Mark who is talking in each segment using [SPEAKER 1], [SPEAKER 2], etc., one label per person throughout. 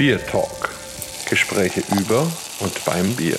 [SPEAKER 1] Bier Talk. Gespräche über und beim Bier.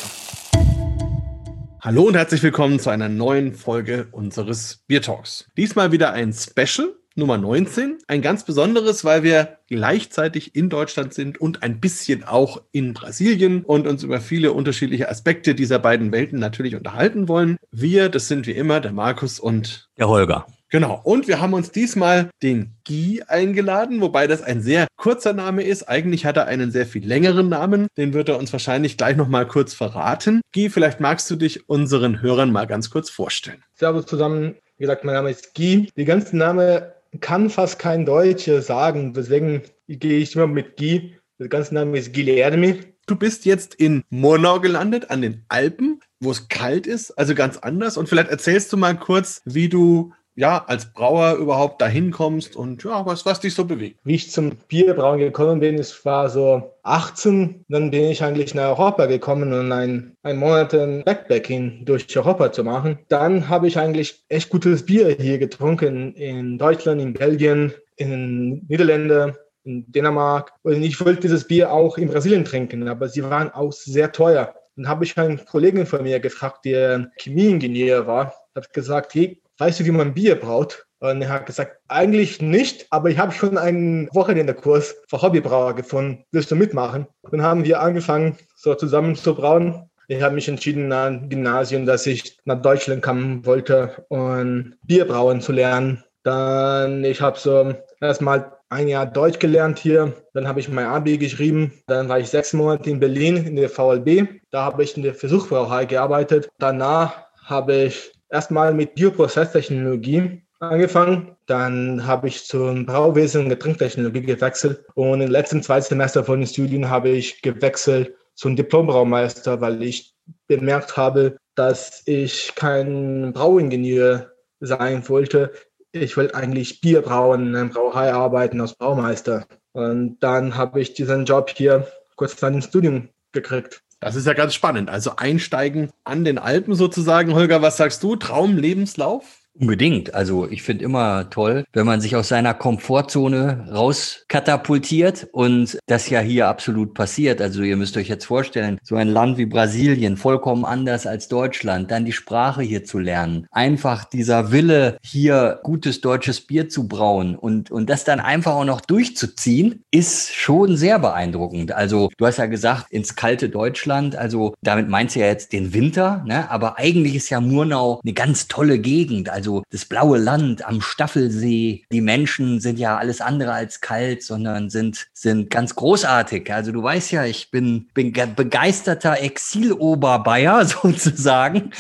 [SPEAKER 1] Hallo und herzlich willkommen zu einer neuen Folge unseres Bier Talks. Diesmal wieder ein Special Nummer 19. Ein ganz besonderes, weil wir gleichzeitig in Deutschland sind und ein bisschen auch in Brasilien und uns über viele unterschiedliche Aspekte dieser beiden Welten natürlich unterhalten wollen. Wir, das sind wie immer der Markus und
[SPEAKER 2] der Holger.
[SPEAKER 1] Genau. Und wir haben uns diesmal den Guy eingeladen, wobei das ein sehr kurzer Name ist. Eigentlich hat er einen sehr viel längeren Namen. Den wird er uns wahrscheinlich gleich nochmal kurz verraten. Guy, vielleicht magst du dich unseren Hörern mal ganz kurz vorstellen.
[SPEAKER 3] Servus zusammen. Wie gesagt, mein Name ist Guy. Die ganze Name kann fast kein Deutscher sagen. Deswegen gehe ich immer mit Guy. Der ganze Name ist Guilherme.
[SPEAKER 1] Du bist jetzt in Murnau gelandet, an den Alpen, wo es kalt ist, also ganz anders. Und vielleicht erzählst du mal kurz, wie du ja, als Brauer überhaupt dahin kommst und ja, was, was dich so bewegt.
[SPEAKER 3] Wie ich zum Bierbrauen gekommen bin, es war so 18, dann bin ich eigentlich nach Europa gekommen und ein, ein Monat ein Backpacking durch Europa zu machen. Dann habe ich eigentlich echt gutes Bier hier getrunken in Deutschland, in Belgien, in den Niederlanden, in Dänemark. Und ich wollte dieses Bier auch in Brasilien trinken, aber sie waren auch sehr teuer. Dann habe ich einen Kollegen von mir gefragt, der Chemieingenieur war, habe gesagt, hey, weißt du, wie man Bier braut? Und er hat gesagt, eigentlich nicht, aber ich habe schon einen Wochenendekurs für Hobbybrauer gefunden. Willst du mitmachen? Dann haben wir angefangen, so zusammen zu brauen. Ich habe mich entschieden, nach Gymnasium, dass ich nach Deutschland kommen wollte und Bier brauen zu lernen. Dann, ich habe so erstmal ein Jahr Deutsch gelernt hier. Dann habe ich mein Abi geschrieben. Dann war ich sechs Monate in Berlin in der VLB. Da habe ich in der Versuchsbrauerei gearbeitet. Danach habe ich erstmal mit Bioprozesstechnologie angefangen. Dann habe ich zum Brauwesen und Getränktechnologie gewechselt. Und im letzten zwei Semester von den Studien habe ich gewechselt zum Diplombraumeister, weil ich bemerkt habe, dass ich kein Brauingenieur sein wollte. Ich will eigentlich Bier brauen, in einer Brauerei arbeiten als Braumeister. Und dann habe ich diesen Job hier kurz vor dem Studium gekriegt.
[SPEAKER 1] Das ist ja ganz spannend. Also einsteigen an den Alpen sozusagen. Holger, was sagst du? Traumlebenslauf?
[SPEAKER 2] Unbedingt. Also ich finde immer toll, wenn man sich aus seiner Komfortzone rauskatapultiert und das ja hier absolut passiert. Also ihr müsst euch jetzt vorstellen, so ein Land wie Brasilien, vollkommen anders als Deutschland, dann die Sprache hier zu lernen. Einfach dieser Wille, hier gutes deutsches Bier zu brauen und, und das dann einfach auch noch durchzuziehen, ist schon sehr beeindruckend. Also du hast ja gesagt, ins kalte Deutschland, also damit meinst du ja jetzt den Winter, ne? aber eigentlich ist ja Murnau eine ganz tolle Gegend. Also also das blaue Land am Staffelsee. Die Menschen sind ja alles andere als kalt, sondern sind, sind ganz großartig. Also du weißt ja, ich bin, bin begeisterter Exiloberbayer sozusagen.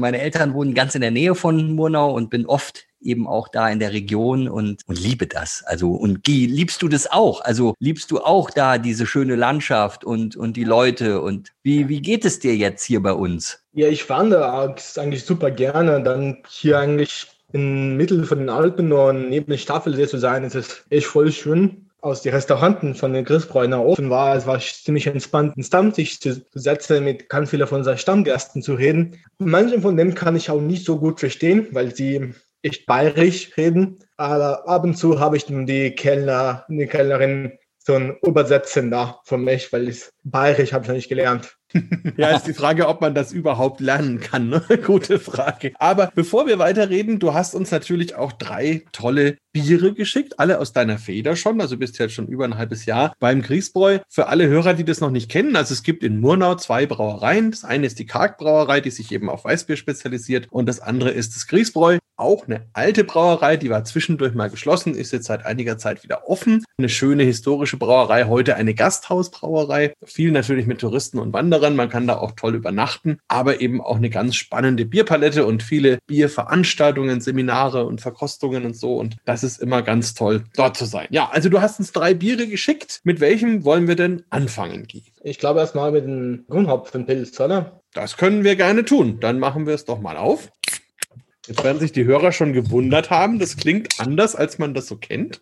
[SPEAKER 2] Meine Eltern wohnen ganz in der Nähe von Murnau und bin oft eben auch da in der Region und, und liebe das. Also, und Guy, liebst du das auch? Also, liebst du auch da diese schöne Landschaft und, und die Leute? Und wie, wie geht es dir jetzt hier bei uns?
[SPEAKER 3] Ja, ich wandere eigentlich super gerne. Dann hier eigentlich in Mittel von den Alpen und neben der Staffelsee zu sein, ist es echt voll schön aus den Restauranten von den Grillbräuner offen war. Es war ziemlich entspannt, einen Stammtisch zu setzen, mit ganz vielen von unseren Stammgästen zu reden. Manche von dem kann ich auch nicht so gut verstehen, weil sie echt bayerisch reden. Aber ab und zu habe ich die Kellner, die Kellnerin so ein Übersetzen da für mich, weil ich bayerisch habe ich noch nicht gelernt.
[SPEAKER 1] ja, ist die Frage, ob man das überhaupt lernen kann. Ne? Gute Frage. Aber bevor wir weiterreden, du hast uns natürlich auch drei tolle Biere geschickt, alle aus deiner Feder schon. Also bist jetzt schon über ein halbes Jahr beim Griesbräu. Für alle Hörer, die das noch nicht kennen, also es gibt in Murnau zwei Brauereien. Das eine ist die Kargbrauerei, die sich eben auf Weißbier spezialisiert. Und das andere ist das Griesbräu. Auch eine alte Brauerei, die war zwischendurch mal geschlossen, ist jetzt seit einiger Zeit wieder offen. Eine schöne historische Brauerei, heute eine Gasthausbrauerei. Viel natürlich mit Touristen und Wanderern. Man kann da auch toll übernachten, aber eben auch eine ganz spannende Bierpalette und viele Bierveranstaltungen, Seminare und Verkostungen und so. Und das ist immer ganz toll, dort zu sein. Ja, also du hast uns drei Biere geschickt. Mit welchem wollen wir denn anfangen, Guy?
[SPEAKER 3] Ich glaube erstmal mit dem Grünhopfenpilz, oder?
[SPEAKER 1] Das können wir gerne tun. Dann machen wir es doch mal auf. Jetzt werden sich die Hörer schon gewundert haben. Das klingt anders, als man das so kennt.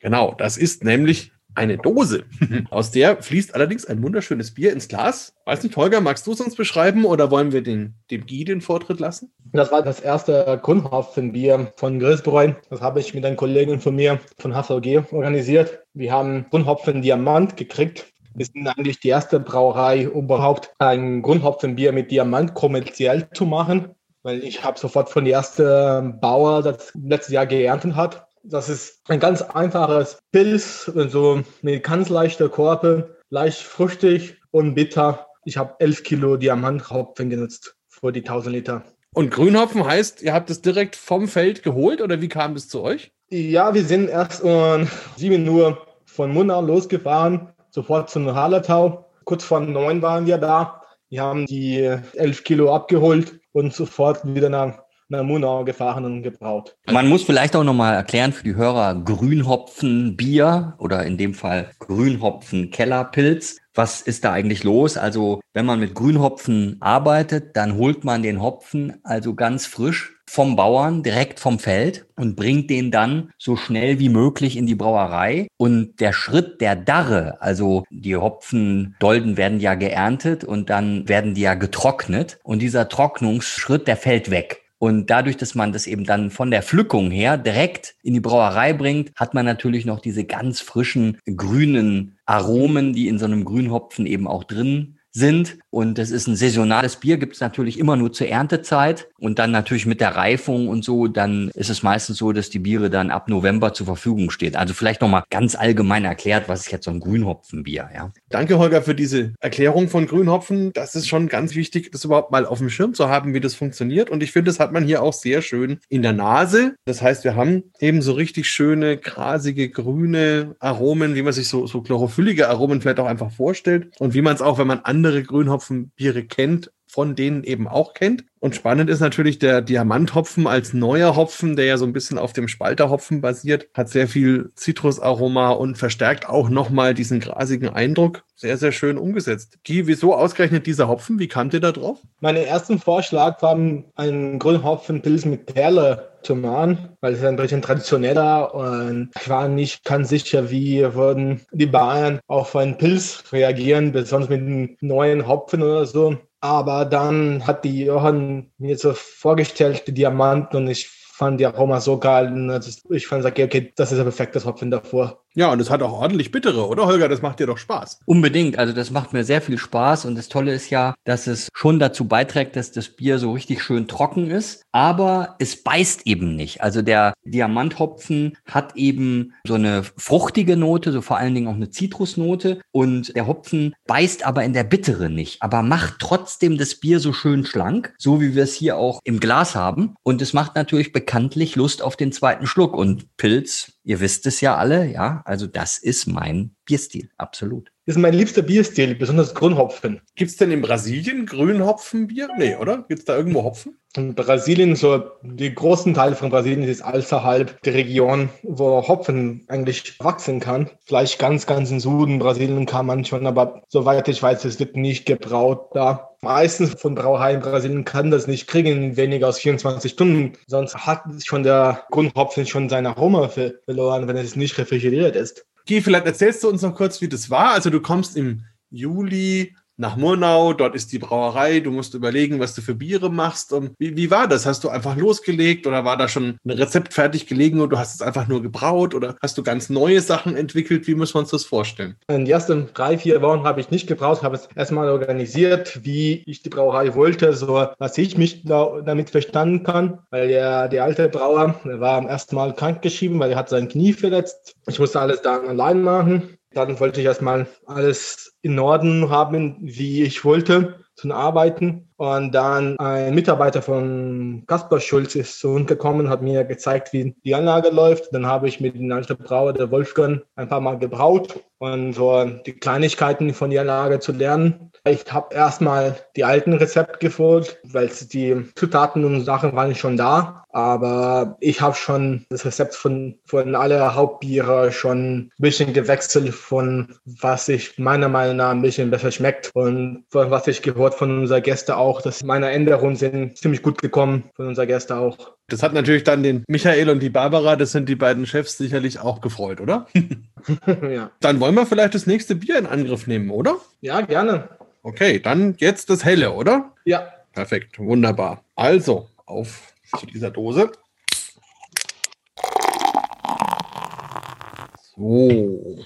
[SPEAKER 1] Genau, das ist nämlich eine Dose. Aus der fließt allerdings ein wunderschönes Bier ins Glas. Weiß nicht, Holger, magst du es uns beschreiben oder wollen wir den, dem Guy den Vortritt lassen?
[SPEAKER 3] Das war das erste Grundhopfenbier von Grillsbräu. Das habe ich mit einem Kollegen von mir von HVG organisiert. Wir haben Grundhopfen Diamant gekriegt. Wir sind eigentlich die erste Brauerei überhaupt, ein Grundhopfenbier mit Diamant kommerziell zu machen. Weil ich habe sofort von der ersten Bauer, das letztes Jahr geerntet hat, das ist ein ganz einfaches Pilz, so mit ganz leichter Korpe, leicht fruchtig und bitter. Ich habe 11 Kilo Diamanthopfen genutzt für die 1000 Liter.
[SPEAKER 1] Und Grünhopfen heißt, ihr habt es direkt vom Feld geholt oder wie kam das zu euch?
[SPEAKER 3] Ja, wir sind erst um 7 Uhr von Munau losgefahren, sofort zum Hallertau. Kurz vor 9 waren wir da. Wir haben die 11 Kilo abgeholt und sofort wieder nach nach gefahren und gebraut.
[SPEAKER 2] Man muss vielleicht auch nochmal erklären für die Hörer Grünhopfen Bier oder in dem Fall Grünhopfen Kellerpilz. Was ist da eigentlich los? Also, wenn man mit Grünhopfen arbeitet, dann holt man den Hopfen also ganz frisch vom Bauern direkt vom Feld und bringt den dann so schnell wie möglich in die Brauerei. Und der Schritt der Darre, also die Hopfendolden werden ja geerntet und dann werden die ja getrocknet. Und dieser Trocknungsschritt, der fällt weg. Und dadurch, dass man das eben dann von der Pflückung her direkt in die Brauerei bringt, hat man natürlich noch diese ganz frischen grünen Aromen, die in so einem Grünhopfen eben auch drin sind. Und das ist ein saisonales Bier, gibt es natürlich immer nur zur Erntezeit. Und dann natürlich mit der Reifung und so, dann ist es meistens so, dass die Biere dann ab November zur Verfügung stehen. Also vielleicht nochmal ganz allgemein erklärt, was ist jetzt so ein Grünhopfenbier, ja.
[SPEAKER 1] Danke, Holger, für diese Erklärung von Grünhopfen. Das ist schon ganz wichtig, das überhaupt mal auf dem Schirm zu haben, wie das funktioniert. Und ich finde, das hat man hier auch sehr schön in der Nase. Das heißt, wir haben eben so richtig schöne, grasige, grüne Aromen, wie man sich so, so chlorophyllige Aromen vielleicht auch einfach vorstellt. Und wie man es auch, wenn man andere Grünhopfenbiere kennt, von denen eben auch kennt. Und spannend ist natürlich der Diamanthopfen als neuer Hopfen, der ja so ein bisschen auf dem Spalterhopfen basiert, hat sehr viel Zitrusaroma und verstärkt auch nochmal diesen grasigen Eindruck. Sehr, sehr schön umgesetzt. Guy, wieso ausgerechnet dieser Hopfen? Wie kamt ihr da drauf?
[SPEAKER 3] Mein ersten Vorschlag war ein Grünhopfenpilz mit Perle zu machen, weil es ein bisschen traditioneller und ich war nicht ganz sicher, wie würden die Bayern auf einen Pilz reagieren, besonders mit einem neuen Hopfen oder so. Aber dann hat die Johann mir so vorgestellt, die Diamanten, und ich fand die Aroma so geil. Und ich fand, okay, das ist ein perfektes Hopfen davor.
[SPEAKER 1] Ja, und es hat auch ordentlich bittere, oder Holger? Das macht dir doch Spaß.
[SPEAKER 2] Unbedingt. Also das macht mir sehr viel Spaß. Und das Tolle ist ja, dass es schon dazu beiträgt, dass das Bier so richtig schön trocken ist. Aber es beißt eben nicht. Also der Diamanthopfen hat eben so eine fruchtige Note, so vor allen Dingen auch eine Zitrusnote. Und der Hopfen beißt aber in der Bittere nicht, aber macht trotzdem das Bier so schön schlank, so wie wir es hier auch im Glas haben. Und es macht natürlich bekanntlich Lust auf den zweiten Schluck. Und Pilz Ihr wisst es ja alle, ja. Also das ist mein Bierstil, absolut.
[SPEAKER 3] Das ist mein liebster Bierstil, besonders Grünhopfen.
[SPEAKER 1] Gibt es denn in Brasilien Grünhopfenbier? Nee, oder? Gibt es da irgendwo Hopfen?
[SPEAKER 3] In Brasilien, so die großen Teile von Brasilien ist außerhalb der Region, wo Hopfen eigentlich wachsen kann. Vielleicht ganz, ganz im Süden Brasilien kann man schon, aber soweit ich weiß, es wird nicht gebraut da. Meistens von Brauereien in Brasilien kann das nicht kriegen, weniger als 24 Stunden. Sonst hat schon der Grünhopfen schon seine Aroma verloren, wenn es nicht refrigeriert ist.
[SPEAKER 1] Guy, vielleicht erzählst du uns noch kurz, wie das war. Also du kommst im Juli nach Murnau, dort ist die Brauerei, du musst überlegen, was du für Biere machst. Und wie, wie war das? Hast du einfach losgelegt oder war da schon ein Rezept fertig gelegen und du hast es einfach nur gebraut oder hast du ganz neue Sachen entwickelt? Wie müssen wir uns das vorstellen?
[SPEAKER 3] In den ersten drei, vier Wochen habe ich nicht gebraut, habe es erstmal organisiert, wie ich die Brauerei wollte, so was ich mich da, damit verstanden kann, weil der, der alte Brauer der war am ersten Mal krankgeschrieben, weil er hat sein Knie verletzt. Ich musste alles dann allein machen. Dann wollte ich erstmal alles in Norden haben, wie ich wollte, zum Arbeiten. Und dann ein Mitarbeiter von Kaspar Schulz ist zu uns gekommen, hat mir gezeigt, wie die Anlage läuft. Dann habe ich mit dem alten Brauer, der Wolfgang, ein paar Mal gebraut und so die Kleinigkeiten von der Anlage zu lernen. Ich habe erstmal die alten Rezepte gefolgt, weil die Zutaten und Sachen waren schon da. Aber ich habe schon das Rezept von, von alle Hauptbiere schon ein bisschen gewechselt von was ich meiner Meinung nach ein bisschen besser schmeckt und von was ich gehört von unseren Gästen auch, dass meine Änderungen sind ziemlich gut gekommen von unseren Gästen auch.
[SPEAKER 1] Das hat natürlich dann den Michael und die Barbara, das sind die beiden Chefs, sicherlich auch gefreut, oder? ja. Dann wollen wir vielleicht das nächste Bier in Angriff nehmen, oder?
[SPEAKER 3] Ja, gerne.
[SPEAKER 1] Okay, dann jetzt das helle, oder?
[SPEAKER 3] Ja.
[SPEAKER 1] Perfekt, wunderbar. Also, auf zu dieser Dose. So.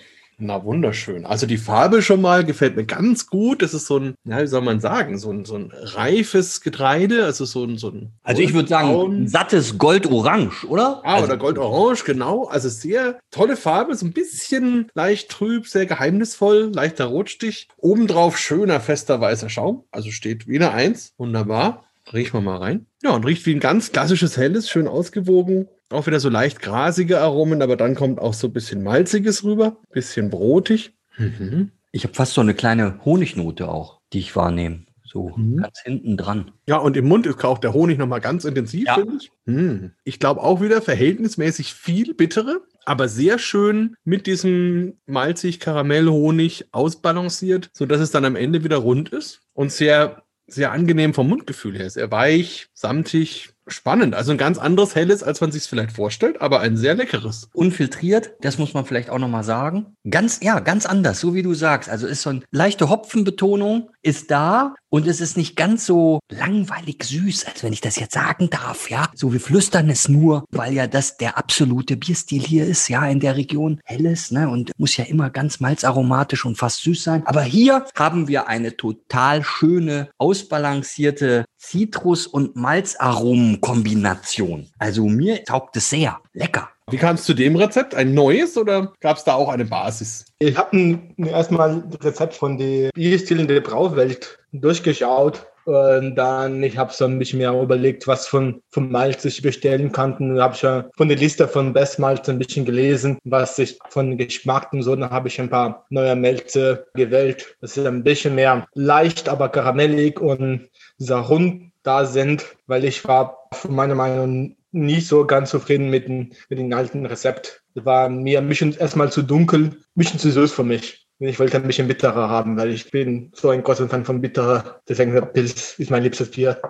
[SPEAKER 1] Na, wunderschön. Also die Farbe schon mal gefällt mir ganz gut. Das ist so ein, ja, wie soll man sagen, so ein, so ein reifes Getreide, also so ein, so ein
[SPEAKER 2] Also ich würde sagen, ein sattes Goldorange, oder?
[SPEAKER 1] Ah,
[SPEAKER 2] also,
[SPEAKER 1] oder Goldorange, genau. Also sehr tolle Farbe, so ein bisschen leicht trüb, sehr geheimnisvoll, leichter Rotstich. Obendrauf schöner, fester, weißer Schaum. Also steht wie eine Eins. Wunderbar. Riechen wir mal rein. Ja, und riecht wie ein ganz klassisches helles, schön ausgewogen. Auch wieder so leicht grasige Aromen, aber dann kommt auch so ein bisschen Malziges rüber, bisschen brotig.
[SPEAKER 2] Mhm. Ich habe fast so eine kleine Honignote auch, die ich wahrnehme. So mhm. ganz hinten dran.
[SPEAKER 1] Ja, und im Mund ist auch der Honig nochmal ganz intensiv, ja. finde ich. Mhm. Ich glaube auch wieder verhältnismäßig viel bittere, aber sehr schön mit diesem malzig-Karamell-Honig ausbalanciert, sodass es dann am Ende wieder rund ist und sehr sehr angenehm vom Mundgefühl her. Sehr weich, samtig, spannend. Also ein ganz anderes helles, als man sich es vielleicht vorstellt, aber ein sehr leckeres.
[SPEAKER 2] Unfiltriert, das muss man vielleicht auch nochmal sagen. Ganz, ja, ganz anders, so wie du sagst. Also ist so eine leichte Hopfenbetonung, ist da und es ist nicht ganz so langweilig süß, als wenn ich das jetzt sagen darf, ja. So wir flüstern es nur, weil ja das der absolute Bierstil hier ist, ja, in der Region. Helles, ne, und muss ja immer ganz malzaromatisch und fast süß sein. Aber hier haben wir eine total schöne, ausbalancierte Zitrus- und Malzaromen-Kombination. Also mir taugt es sehr. Lecker.
[SPEAKER 1] Wie kam es zu dem Rezept? Ein neues oder gab es da auch eine Basis?
[SPEAKER 3] Ich habe erstmal ein Rezept von der Bierstil in der Brauwelt durchgeschaut und dann, ich habe so ein bisschen mehr überlegt, was von, von Malz ich bestellen kann. Dann habe ich ja von der Liste von Best Malz ein bisschen gelesen, was ich von Geschmack und so. Dann habe ich ein paar neue Melze gewählt. Das ist ein bisschen mehr leicht, aber karamellig und sehr rund da sind, weil ich war von meiner Meinung nicht so ganz zufrieden mit, dem, mit dem alten Rezept. War mir ein bisschen erstmal zu dunkel, ein bisschen zu süß für mich. Ich wollte ein bisschen bitterer haben, weil ich bin so ein großer Fan von bitterer. Deswegen Pilz ist mein liebstes Bier.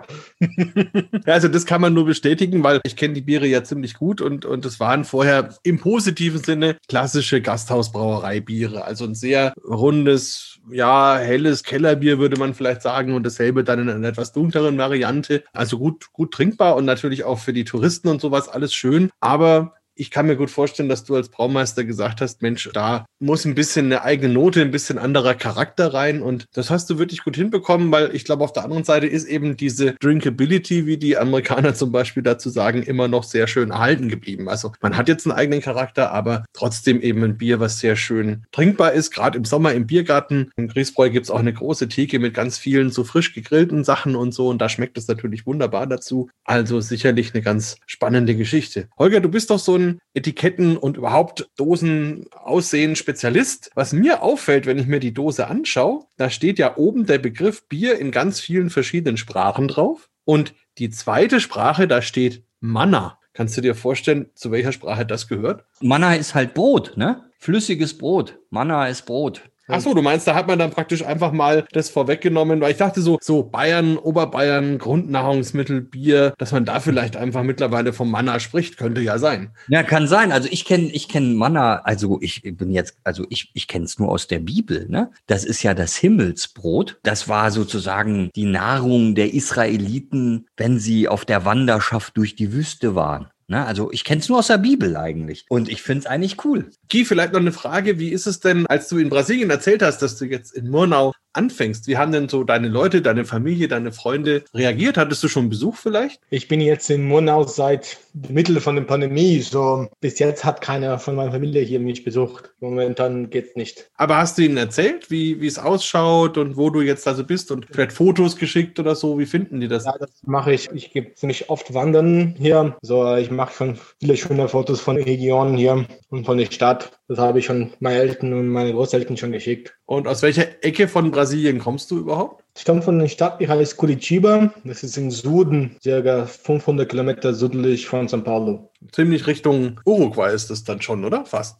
[SPEAKER 1] also das kann man nur bestätigen, weil ich kenne die Biere ja ziemlich gut und und es waren vorher im positiven Sinne klassische Gasthausbrauereibiere, also ein sehr rundes, ja helles Kellerbier würde man vielleicht sagen und dasselbe dann in einer etwas dunkleren Variante. Also gut gut trinkbar und natürlich auch für die Touristen und sowas alles schön, aber ich kann mir gut vorstellen, dass du als Braumeister gesagt hast, Mensch, da muss ein bisschen eine eigene Note, ein bisschen anderer Charakter rein. Und das hast du wirklich gut hinbekommen, weil ich glaube, auf der anderen Seite ist eben diese Drinkability, wie die Amerikaner zum Beispiel dazu sagen, immer noch sehr schön erhalten geblieben. Also man hat jetzt einen eigenen Charakter, aber trotzdem eben ein Bier, was sehr schön trinkbar ist. Gerade im Sommer im Biergarten. In Griesbräu gibt es auch eine große Theke mit ganz vielen so frisch gegrillten Sachen und so. Und da schmeckt es natürlich wunderbar dazu. Also sicherlich eine ganz spannende Geschichte. Holger, du bist doch so ein Dosen, Etiketten und überhaupt Dosen aussehen Spezialist. Was mir auffällt, wenn ich mir die Dose anschaue, da steht ja oben der Begriff Bier in ganz vielen verschiedenen Sprachen drauf. Und die zweite Sprache, da steht Manna. Kannst du dir vorstellen, zu welcher Sprache das gehört?
[SPEAKER 2] Manna ist halt Brot, ne? Flüssiges Brot. Manna ist Brot.
[SPEAKER 1] Ach so, du meinst, da hat man dann praktisch einfach mal das vorweggenommen, weil ich dachte so, so Bayern, Oberbayern, Grundnahrungsmittel, Bier, dass man da vielleicht einfach mittlerweile vom Manna spricht, könnte ja sein.
[SPEAKER 2] Ja, kann sein. Also ich kenne, ich kenne Manna, also ich bin jetzt, also ich, ich kenne es nur aus der Bibel, ne? Das ist ja das Himmelsbrot. Das war sozusagen die Nahrung der Israeliten, wenn sie auf der Wanderschaft durch die Wüste waren. Ne? Also ich kenne es nur aus der Bibel eigentlich. Und ich finde es eigentlich cool.
[SPEAKER 1] Guy, vielleicht noch eine Frage. Wie ist es denn, als du in Brasilien erzählt hast, dass du jetzt in Murnau anfängst? Wie haben denn so deine Leute, deine Familie, deine Freunde reagiert? Hattest du schon Besuch vielleicht?
[SPEAKER 3] Ich bin jetzt in Murnau seit Mitte von der Pandemie. So bis jetzt hat keiner von meiner Familie hier mich besucht. Momentan geht's nicht.
[SPEAKER 1] Aber hast du ihnen erzählt, wie, es ausschaut und wo du jetzt also bist und vielleicht Fotos geschickt oder so? Wie finden die das?
[SPEAKER 3] Ja, das mache ich. Ich gehe ziemlich oft wandern hier. So, ich mache schon viele schöne Fotos von den Regionen hier und von der Stadt. Das habe ich schon meine Eltern und meine Großeltern schon geschickt.
[SPEAKER 1] Und aus welcher Ecke von Brasilien kommst du überhaupt?
[SPEAKER 3] Ich komme von einer Stadt, die heißt Curitiba. Das ist im Süden, circa 500 Kilometer südlich von São Paulo.
[SPEAKER 1] Ziemlich Richtung Uruguay ist das dann schon, oder? Fast.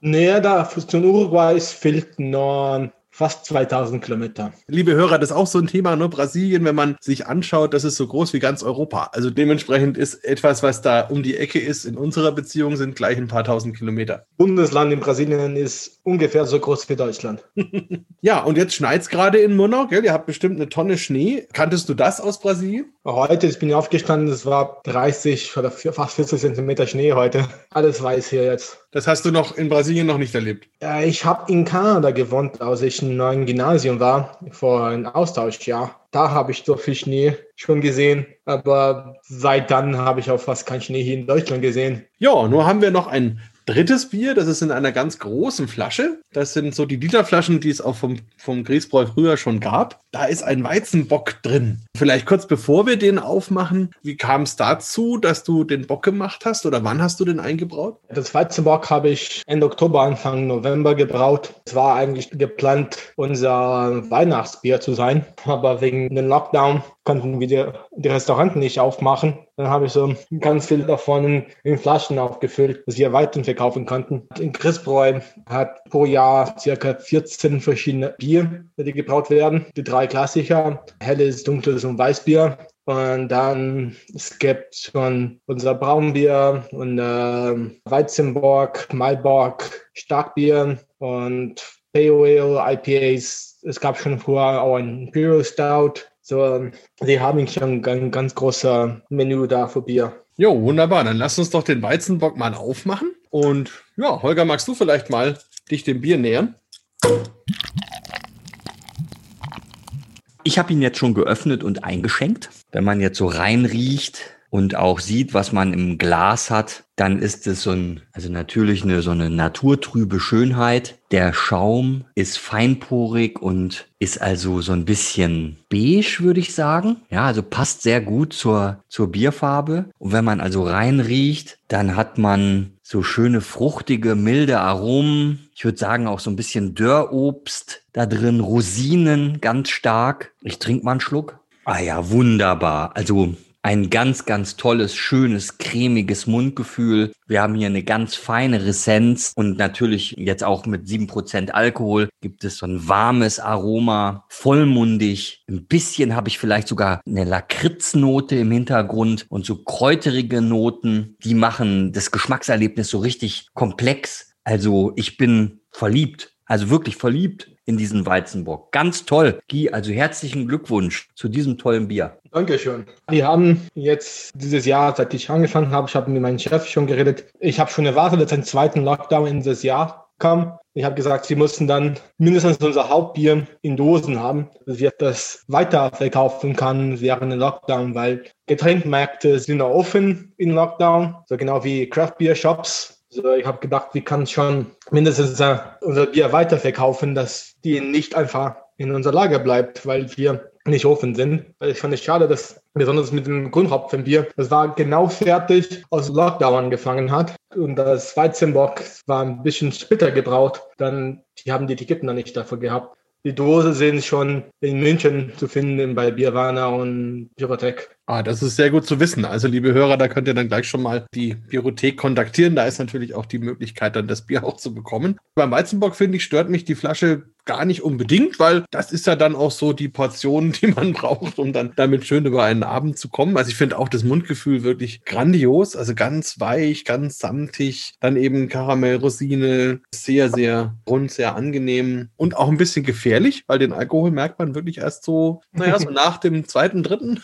[SPEAKER 3] Nee, da von Uruguay fehlt nur fast 2000 Kilometer.
[SPEAKER 1] Liebe Hörer, das ist auch so ein Thema, ne? Brasilien, wenn man sich anschaut, das ist so groß wie ganz Europa. Also dementsprechend ist etwas, was da um die Ecke ist, in unserer Beziehung sind gleich ein paar tausend Kilometer.
[SPEAKER 3] Bundesland in Brasilien ist ungefähr so groß wie Deutschland.
[SPEAKER 1] ja, und jetzt schneit es gerade in Murnau, gell? Ihr habt bestimmt eine Tonne Schnee. Kanntest du das aus Brasilien?
[SPEAKER 3] Heute ich bin aufgestanden, es war 30 oder fast 40 Zentimeter Schnee heute. Alles weiß hier jetzt.
[SPEAKER 1] Das hast du noch in Brasilien noch nicht erlebt?
[SPEAKER 3] Ja, ich habe in Kanada gewohnt, als ich im neuen Gymnasium war, vor einem Austauschjahr. Da habe ich so viel Schnee schon gesehen, aber seit dann habe ich auch fast keinen Schnee hier in Deutschland gesehen.
[SPEAKER 1] Ja, nur haben wir noch ein drittes Bier, das ist in einer ganz großen Flasche. Das sind so die Literflaschen, die es auch vom, vom Griesbräu früher schon gab. Da ist ein Weizenbock drin. Vielleicht kurz bevor wir den aufmachen, wie kam es dazu, dass du den Bock gemacht hast oder wann hast du den eingebraut?
[SPEAKER 3] Das Weizenbock habe ich Ende Oktober, Anfang November gebraut. Es war eigentlich geplant, unser Weihnachtsbier zu sein, aber wegen dem Lockdown konnten wir die, Restauranten nicht aufmachen. Dann habe ich so ganz viel davon in, Flaschen aufgefüllt, dass wir weiterverkaufen konnten. In Christbräu hat pro Jahr circa 14 verschiedene Bier, die gebraut werden. Die drei Klassiker, helles, dunkles und Weißbier. Und dann, es gibt schon unser Braunbier und äh, Weizenborg, Malborg, Starkbier und Pale Ale, IPAs. Es gab schon vorher auch ein Imperial Stout so, die haben schon ein ganz großes Menü da für Bier.
[SPEAKER 1] Jo, wunderbar. Dann lass uns doch den Weizenbock mal aufmachen. Und ja, Holger, magst du vielleicht mal dich dem Bier nähern?
[SPEAKER 2] Ich habe ihn jetzt schon geöffnet und eingeschenkt. Wenn man jetzt so reinriecht, und auch sieht, was man im Glas hat, dann ist es so ein, also natürlich eine, so eine naturtrübe Schönheit. Der Schaum ist feinporig und ist also so ein bisschen beige, würde ich sagen. Ja, also passt sehr gut zur, zur Bierfarbe. Und wenn man also reinriecht, dann hat man so schöne fruchtige, milde Aromen. Ich würde sagen auch so ein bisschen Dörrobst da drin, Rosinen ganz stark. Ich trinke mal einen Schluck. Ah ja, wunderbar. Also ein ganz, ganz tolles, schönes, cremiges Mundgefühl. Wir haben hier eine ganz feine Ressenz und natürlich jetzt auch mit sieben Prozent Alkohol gibt es so ein warmes Aroma, vollmundig. Ein bisschen habe ich vielleicht sogar eine Lakritznote im Hintergrund und so kräuterige Noten, die machen das Geschmackserlebnis so richtig komplex. Also ich bin verliebt, also wirklich verliebt in diesen Weizenbock. Ganz toll. Guy, also herzlichen Glückwunsch zu diesem tollen Bier.
[SPEAKER 3] Dankeschön. Wir haben jetzt dieses Jahr, seit ich angefangen habe, ich habe mit meinem Chef schon geredet, ich habe schon erwartet, dass ein zweiten Lockdown in dieses Jahr kam. Ich habe gesagt, sie mussten dann mindestens unser Hauptbier in Dosen haben, dass wir das weiterverkaufen kann während dem Lockdown, weil Getränkmärkte sind offen in Lockdown, so genau wie Craft Beer Shops also ich habe gedacht, wir können schon mindestens unser Bier weiterverkaufen, dass die nicht einfach in unser Lager bleibt, weil wir nicht offen sind. Weil ich fand es schade, dass besonders mit dem Grundhopfenbier, das war genau fertig, als Lockdown angefangen hat. Und das Weizenbock war ein bisschen später gebraucht. Dann, die haben die Etiketten noch nicht dafür gehabt. Die Dose sind schon in München zu finden bei Bierwana und Pyrotech.
[SPEAKER 1] Ah, das ist sehr gut zu wissen. Also, liebe Hörer, da könnt ihr dann gleich schon mal die Biothek kontaktieren. Da ist natürlich auch die Möglichkeit, dann das Bier auch zu bekommen. Beim Weizenbock, finde ich, stört mich die Flasche gar nicht unbedingt, weil das ist ja dann auch so die Portion, die man braucht, um dann damit schön über einen Abend zu kommen. Also ich finde auch das Mundgefühl wirklich grandios, also ganz weich, ganz samtig, dann eben Karamellrosine, sehr, sehr rund, sehr angenehm und auch ein bisschen gefährlich, weil den Alkohol merkt man wirklich erst so, naja, so nach dem zweiten, dritten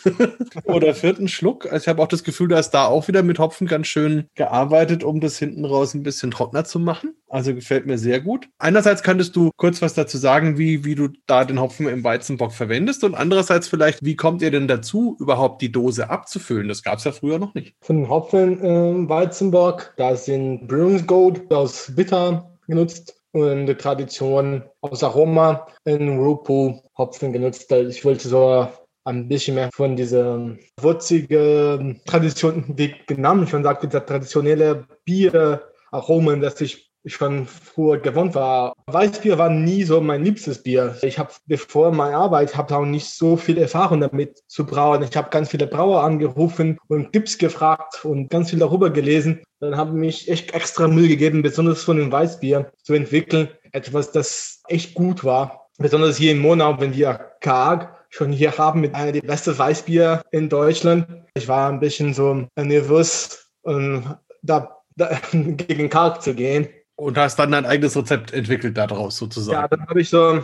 [SPEAKER 1] oder vierten Schluck. Also ich habe auch das Gefühl, da ist da auch wieder mit Hopfen ganz schön gearbeitet, um das hinten raus ein bisschen trockener zu machen. Also gefällt mir sehr gut. Einerseits könntest du kurz was dazu sagen, wie, wie du da den Hopfen im Weizenbock verwendest und andererseits vielleicht, wie kommt ihr denn dazu, überhaupt die Dose abzufüllen? Das gab es ja früher noch nicht.
[SPEAKER 3] Von den Hopfen im Weizenbock, da sind Brewing Gold aus Bitter genutzt und die Tradition aus Aroma in Rupu Hopfen genutzt. Ich wollte so ein bisschen mehr von dieser wurzigen Tradition, genannt schon sagte, der traditionelle Bieraromen, das ich schon früher gewohnt war. Weißbier war nie so mein liebstes Bier. Ich habe bevor meiner Arbeit habe auch nicht so viel Erfahrung damit zu brauen. Ich habe ganz viele Brauer angerufen und Tipps gefragt und ganz viel darüber gelesen. Dann habe ich mich echt extra Mühe gegeben, besonders von dem Weißbier zu entwickeln. Etwas, das echt gut war besonders hier in Monau, wenn wir karg schon hier haben mit einer der besten Weißbier in Deutschland. Ich war ein bisschen so nervös, um da, da gegen karg zu gehen.
[SPEAKER 1] Und hast dann ein eigenes Rezept entwickelt daraus sozusagen.
[SPEAKER 3] Ja, dann habe ich so,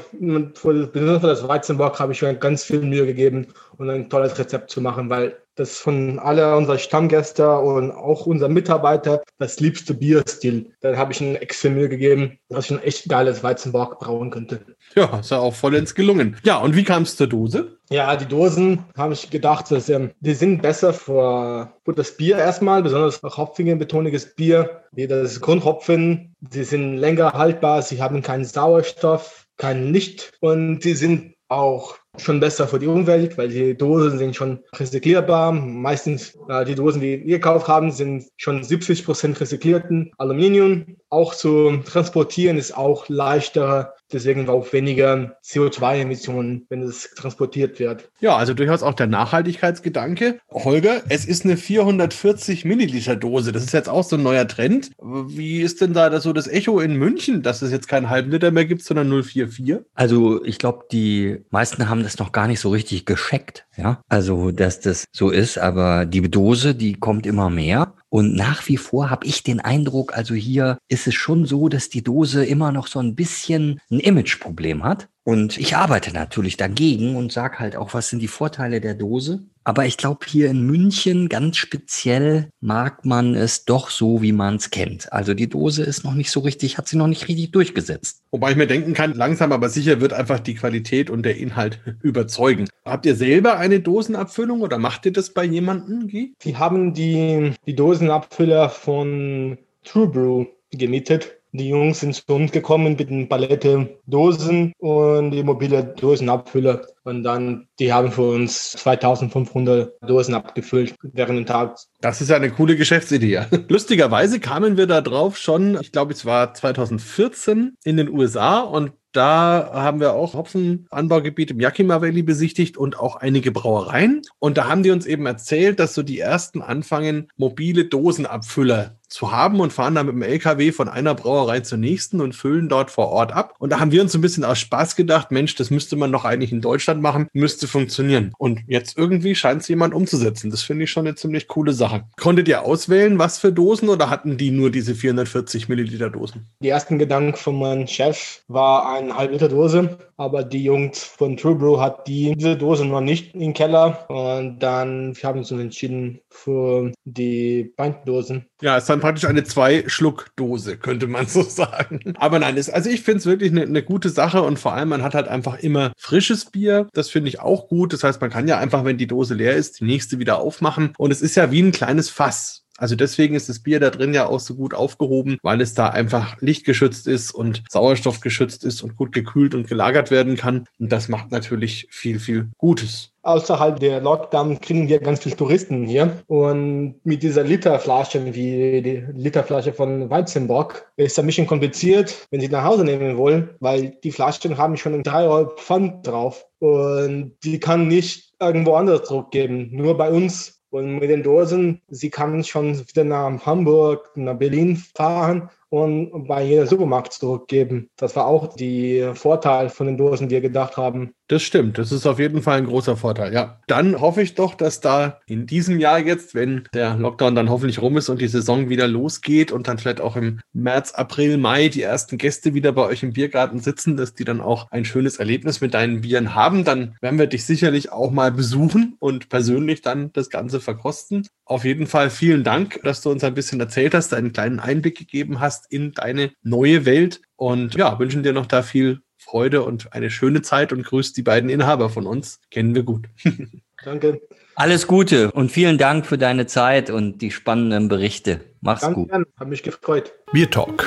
[SPEAKER 3] für, für das Weizenbock habe ich schon ganz viel Mühe gegeben, um ein tolles Rezept zu machen, weil das von alle unsere Stammgäste und auch unser Mitarbeiter das liebste Bierstil. Dann habe ich ein extra Mühe gegeben, dass ich ein echt geiles Weizenbock brauen könnte.
[SPEAKER 1] Ja, ist ja auch vollends gelungen. Ja, und wie kam es zur Dose?
[SPEAKER 3] Ja, die Dosen habe ich gedacht, dass, ähm, die sind besser für, für das Bier erstmal, besonders hopfigen betoniges Bier, wie das Grundhopfen. Sie sind länger haltbar, sie haben keinen Sauerstoff, kein Licht und sie sind auch schon besser für die Umwelt, weil die Dosen sind schon recycelbar. Meistens äh, die Dosen, die wir gekauft haben, sind schon 70 Prozent recycelten Aluminium. Auch zu transportieren ist auch leichter. Deswegen auch weniger CO2-Emissionen, wenn es transportiert wird.
[SPEAKER 1] Ja, also durchaus auch der Nachhaltigkeitsgedanke. Holger, es ist eine 440 Milliliter Dose. Das ist jetzt auch so ein neuer Trend. Wie ist denn da so das Echo in München, dass es jetzt keinen halben Liter mehr gibt, sondern 044?
[SPEAKER 2] Also ich glaube, die meisten haben das noch gar nicht so richtig gescheckt, ja. Also, dass das so ist, aber die Dose, die kommt immer mehr. Und nach wie vor habe ich den Eindruck, also hier ist es schon so, dass die Dose immer noch so ein bisschen ein Imageproblem hat. Und ich arbeite natürlich dagegen und sage halt auch, was sind die Vorteile der Dose. Aber ich glaube, hier in München ganz speziell mag man es doch so, wie man es kennt. Also die Dose ist noch nicht so richtig, hat sie noch nicht richtig durchgesetzt.
[SPEAKER 1] Wobei ich mir denken kann, langsam aber sicher wird einfach die Qualität und der Inhalt überzeugen. Habt ihr selber eine Dosenabfüllung oder macht ihr das bei jemandem? Guy?
[SPEAKER 3] Wir haben die, die Dosenabfüller von True Brew gemietet. Die Jungs sind zu uns gekommen mit einer Palette Dosen und die mobile Dosenabfüller. Und dann, die haben für uns 2500 Dosen abgefüllt während des Tages.
[SPEAKER 1] Das ist eine coole Geschäftsidee. Lustigerweise kamen wir da drauf schon, ich glaube, es war 2014 in den USA und da haben wir auch Hopfenanbaugebiet im Yakima Valley besichtigt und auch einige Brauereien. Und da haben die uns eben erzählt, dass so die ersten anfangen, mobile Dosenabfüller zu haben und fahren dann mit dem LKW von einer Brauerei zur nächsten und füllen dort vor Ort ab. Und da haben wir uns ein bisschen aus Spaß gedacht, Mensch, das müsste man doch eigentlich in Deutschland machen, müsste funktionieren. Und jetzt irgendwie scheint es jemand umzusetzen. Das finde ich schon eine ziemlich coole Sache. Konntet ihr auswählen, was für Dosen oder hatten die nur diese 440 Milliliter Dosen?
[SPEAKER 3] Die ersten Gedanken von meinem Chef war eine halbe Liter Dose, aber die Jungs von True Brew hat die, diese Dose noch nicht im Keller und dann wir haben uns entschieden für die Pintdosen.
[SPEAKER 1] Ja, es ist dann praktisch eine Zwei-Schluck-Dose, könnte man so sagen. Aber nein, ist, also ich finde es wirklich eine, eine gute Sache und vor allem, man hat halt einfach immer frisches Bier. Das finde ich auch gut. Das heißt, man kann ja einfach, wenn die Dose leer ist, die nächste wieder aufmachen. Und es ist ja wie ein kleines Fass. Also deswegen ist das Bier da drin ja auch so gut aufgehoben, weil es da einfach lichtgeschützt ist und sauerstoffgeschützt ist und gut gekühlt und gelagert werden kann. Und das macht natürlich viel, viel Gutes.
[SPEAKER 3] Außerhalb der Lockdown kriegen wir ganz viele Touristen hier. Und mit dieser Literflasche, wie die Literflasche von Weizenbock, ist ein bisschen kompliziert, wenn Sie nach Hause nehmen wollen, weil die Flaschen haben schon drei Euro Pfand drauf. Und die kann nicht irgendwo anders zurückgeben. Nur bei uns und mit den Dosen, sie kann schon wieder nach Hamburg, nach Berlin fahren und bei jedem Supermarkt zurückgeben. Das war auch der Vorteil von den Dosen, die wir gedacht haben.
[SPEAKER 1] Das stimmt. Das ist auf jeden Fall ein großer Vorteil. Ja. Dann hoffe ich doch, dass da in diesem Jahr jetzt, wenn der Lockdown dann hoffentlich rum ist und die Saison wieder losgeht und dann vielleicht auch im März, April, Mai die ersten Gäste wieder bei euch im Biergarten sitzen, dass die dann auch ein schönes Erlebnis mit deinen Bieren haben. Dann werden wir dich sicherlich auch mal besuchen und persönlich dann das Ganze verkosten. Auf jeden Fall vielen Dank, dass du uns ein bisschen erzählt hast, einen kleinen Einblick gegeben hast in deine neue Welt und ja, wünschen dir noch da viel Freude und eine schöne Zeit und grüßt die beiden Inhaber von uns. Kennen wir gut.
[SPEAKER 3] Danke.
[SPEAKER 2] Alles Gute und vielen Dank für deine Zeit und die spannenden Berichte. Mach's
[SPEAKER 3] Danke,
[SPEAKER 2] gut.
[SPEAKER 3] Hat mich gefreut.
[SPEAKER 1] Bier Talk,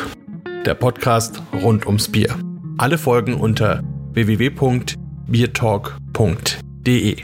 [SPEAKER 1] der Podcast rund ums Bier. Alle Folgen unter www.biertalk.de.